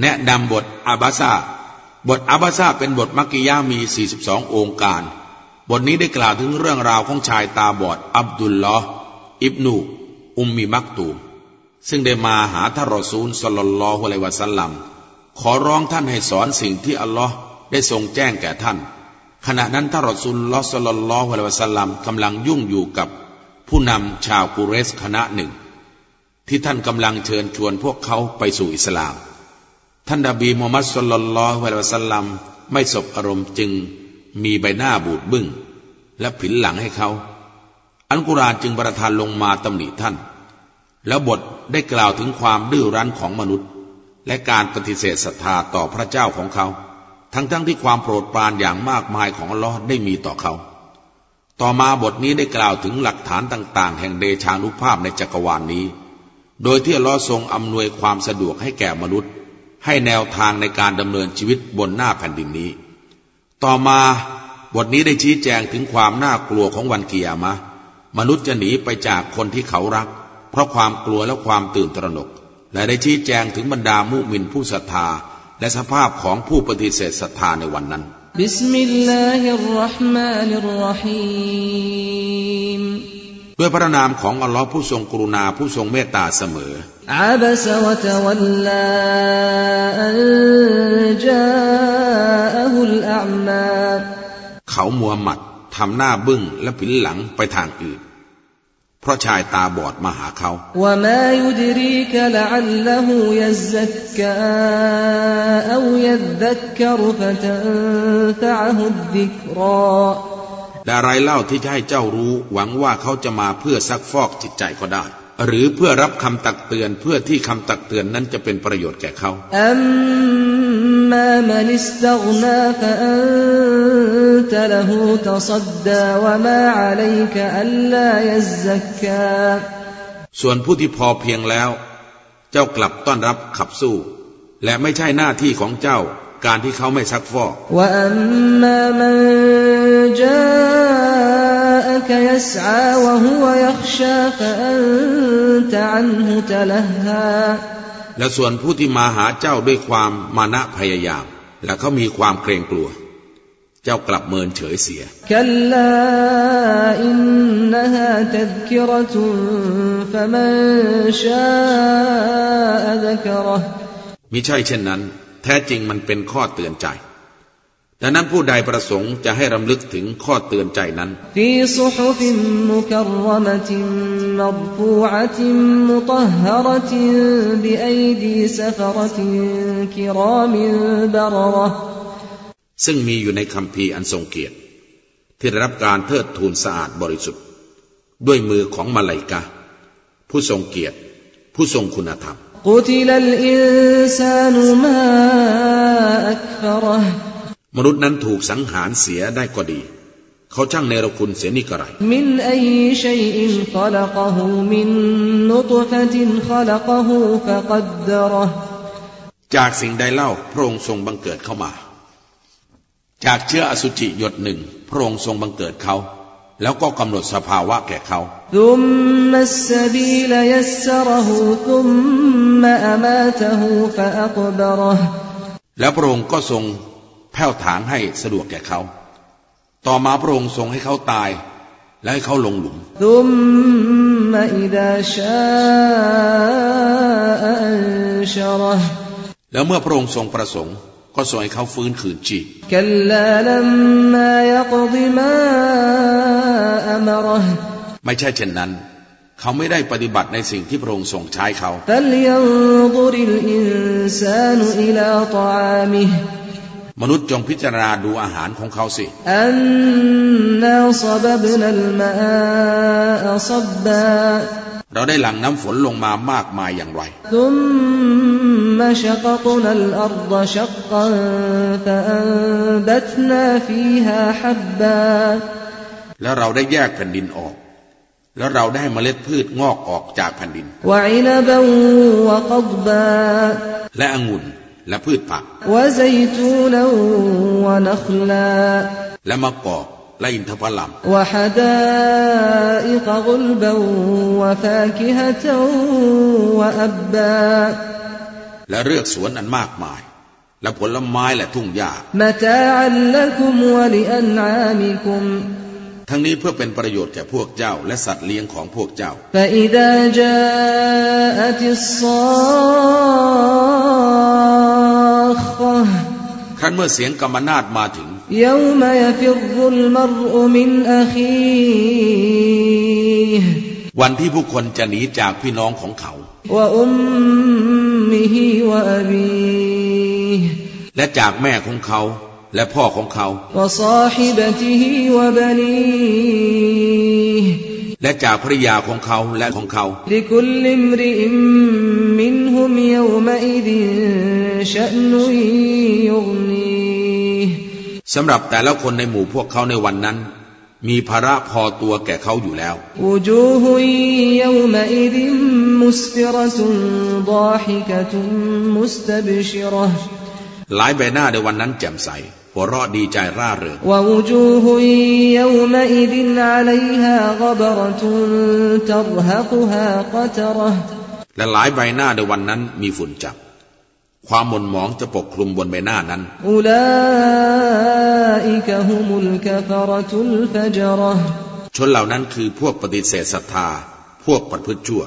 แนะนำบทอาบาซาบทอาบาซาเป็นบทมักกิยามี 42 องค์การ บทนี้ได้กล่าวถึงเรื่องราวของชายตาบอด อับดุลลอฮ์อิบนู อุมมีมักตูม ซึ่งได้มาหาท่านรอซูลสลลลอฮุอะลัยวะสัลลัม ขอร้องท่านให้สอนสิ่งที่อัลลอฮ์ได้ทรงแจ้งแก่ท่าน ขณะนั้นท่านรอซูลลอฮ์สลลลอฮุอะลัยวะสัลลัมกำลังยุ่งอยู่กับผู้นำชาวกุเรสคณะหนึ่ง ที่ท่านกำลังเชิญชวนพวกเขาไปสู่อิสลาม ท่านดาบีมูฮัมมัดสุลลัลลอฮุอะลัยวะสัลลัมไม่สบอารมณ์จึงมีใบหน้าบูดบึ้ง และผินหลังให้เขา อันกุรานจึงประทานลงมาตำหนิท่าน แล้วบทได้กล่าวถึงความดื้อรั้นของมนุษย์ และการปฏิเสธศรัทธาต่อพระเจ้าของเขา ทั้งๆทที่ความโปรดปรานอย่างมากมายของอัลลอฮ์ได้มีต่อเขา ต่อมาบทนี้ได้กล่าวถึงหลักฐานต่าง ๆ แห่งเดชานุภาพในจักรวาลนนี้ โดยที่อัลลอฮ์ทรงอำนวยความสะดวกให้แก่มนุษย์ ให้แนวทางในการดำเนินชีวิตบนหน้าแผ่นดินนี้ ต่อมาบทนี้ได้ชี้แจงถึงความน่ากลัวของวันเกียรมะ มนุษย์จะหนีไปจากคนที่เขารัก เพราะความกลัวและความตื่นตระหนก และได้ชี้แจงถึงบรรดามุมินผู้ศรัทธา และสภาพของผู้ปฏิเสธศรัทธาในวันนั้นبسم الله الرحمن الرحيم ด้วยพระนามของอัลลอฮ์ผู้ทรงกรุณาผู้ทรงเมตตาเสมอعبس وتولى أن جاءه الأعمىเขามุฮัมหมัดทำหน้าบึ้งและผินหลังไปทางอื่น เพราะชายตาบอดมาหาเขา และ และไรเล่าที่จะให้เจ้ารู้ หวังว่าเขาจะมาเพื่อซักฟอกจิตใจก็ได้ หรือเพื่อรับคำตักเตือนเพื่อที่คำตักเตือนนั้นจะเป็นประโยชน์แก่เขาส่วนผู้ที่พอเพียงแล้ว เจ้ากลับต้อนรับขับสู้ และไม่ใช่หน้าที่ของเจ้า การที่เขาไม่ซักฟอกและส่วนผู้ที่มาหาเจ้าด้วยความมานะพยายาม และเขามีความเกรงกลัว เจ้ากลับเมินเฉยเสียมิใช่เช่นนั้น แท้จริงมันเป็นข้อเตือนใจ ดังนั้นผู้ใดประสงค์จะให้รำลึกถึงข้อเตือนใจนั้น ซึ่งมีอยู่ในคำพีอันทรงเกียรติ ที่ได้รับการเทิดทูนสะอาดบริสุทธิ์ ด้วยมือของมาลายกาผู้ทรงเกียรติ ผู้ทรงคุณธรรม قتل الإنسان ما أكفره มนุษย์นั้นถูกสังหารเสียได้ก็ดี เขาช่างเนรคุณเสียนี่กระไร من أي شيء خلقه من نطفة خلقه فقدره จากสิ่งใดเล่าพระองค์ทรงบังเกิดเข้ามา จากเชื้ออสุจิหยดหนึ่ง พระองค์ทรงบังเกิดเขา แล้วก็กำหนดสภาวะแก่เขาแล้วพระองค์ก็ทรงแผ่วถางให้สะดวกแก่เขา ต่อมาพระองค์ทรงให้เขาตาย และให้เขาลงหลุมแล้วเมื่อพระองค์ทรงประสงค์ ก็ส่งให้เขาฟื้นคืนจชีพไม่ใช่เช่นนั้น เขาไม่ได้ปฏิบัติในสิ่งที่พระองค์ส่งใช้เขา มนุษย์จงพิจารณาดูอาหารของเขาสิเราได้หลั่งน้ำฝนลงมามากมายอย่างไร ثم شققنا الأرض شقا فأنبتنا فيها حبا แล้วเราได้แยกแผ่นดินออก แล้วเราได้ให้เมล็ดพืชงอกออกจากแผ่นดิน وعنبا وقضبا และองุ่นและพืชผัก وزيتونا ونخلا และมะกอกและอินทผลัม وحدائق غلبا وفاكهة وأبا และเลือกสวนอันมากมาย และผลไม้และทุ่งหญ้าทั้งนี้เพื่อเป็นประโยชน์แก่พวกเจ้า และสัตว์เลี้ยงของพวกเจ้า ครั้นเมื่อเสียงกรรมนาตมาถึง วันที่ผู้คนจะหนีจากพี่น้องของเขาวอุมมิฮิวะอบี และจากแม่ของเขาและพ่อของเขา และจากภรรยาของเขาและของเขา สำหรับแต่ละคนในหมู่พวกเขาในวันนั้น มีภาระพอตัวแก่เขาอยู่แล้ว มุสฟิรตุนดาฮิกตุนมุสตบิชรห์ หลายใบหน้าในวันนั้นแจ่มใส หัวเราะดีใจร่าเริงและหลายใบหน้าในวันนั้นมีฝุ่นจับ ความหม่นหมองจะปกคลุมบนใบหน้านั้น ชนเหล่านั้นคือพวกปฏิเสธศรัทธา พวกปฏิพฤติชั่ว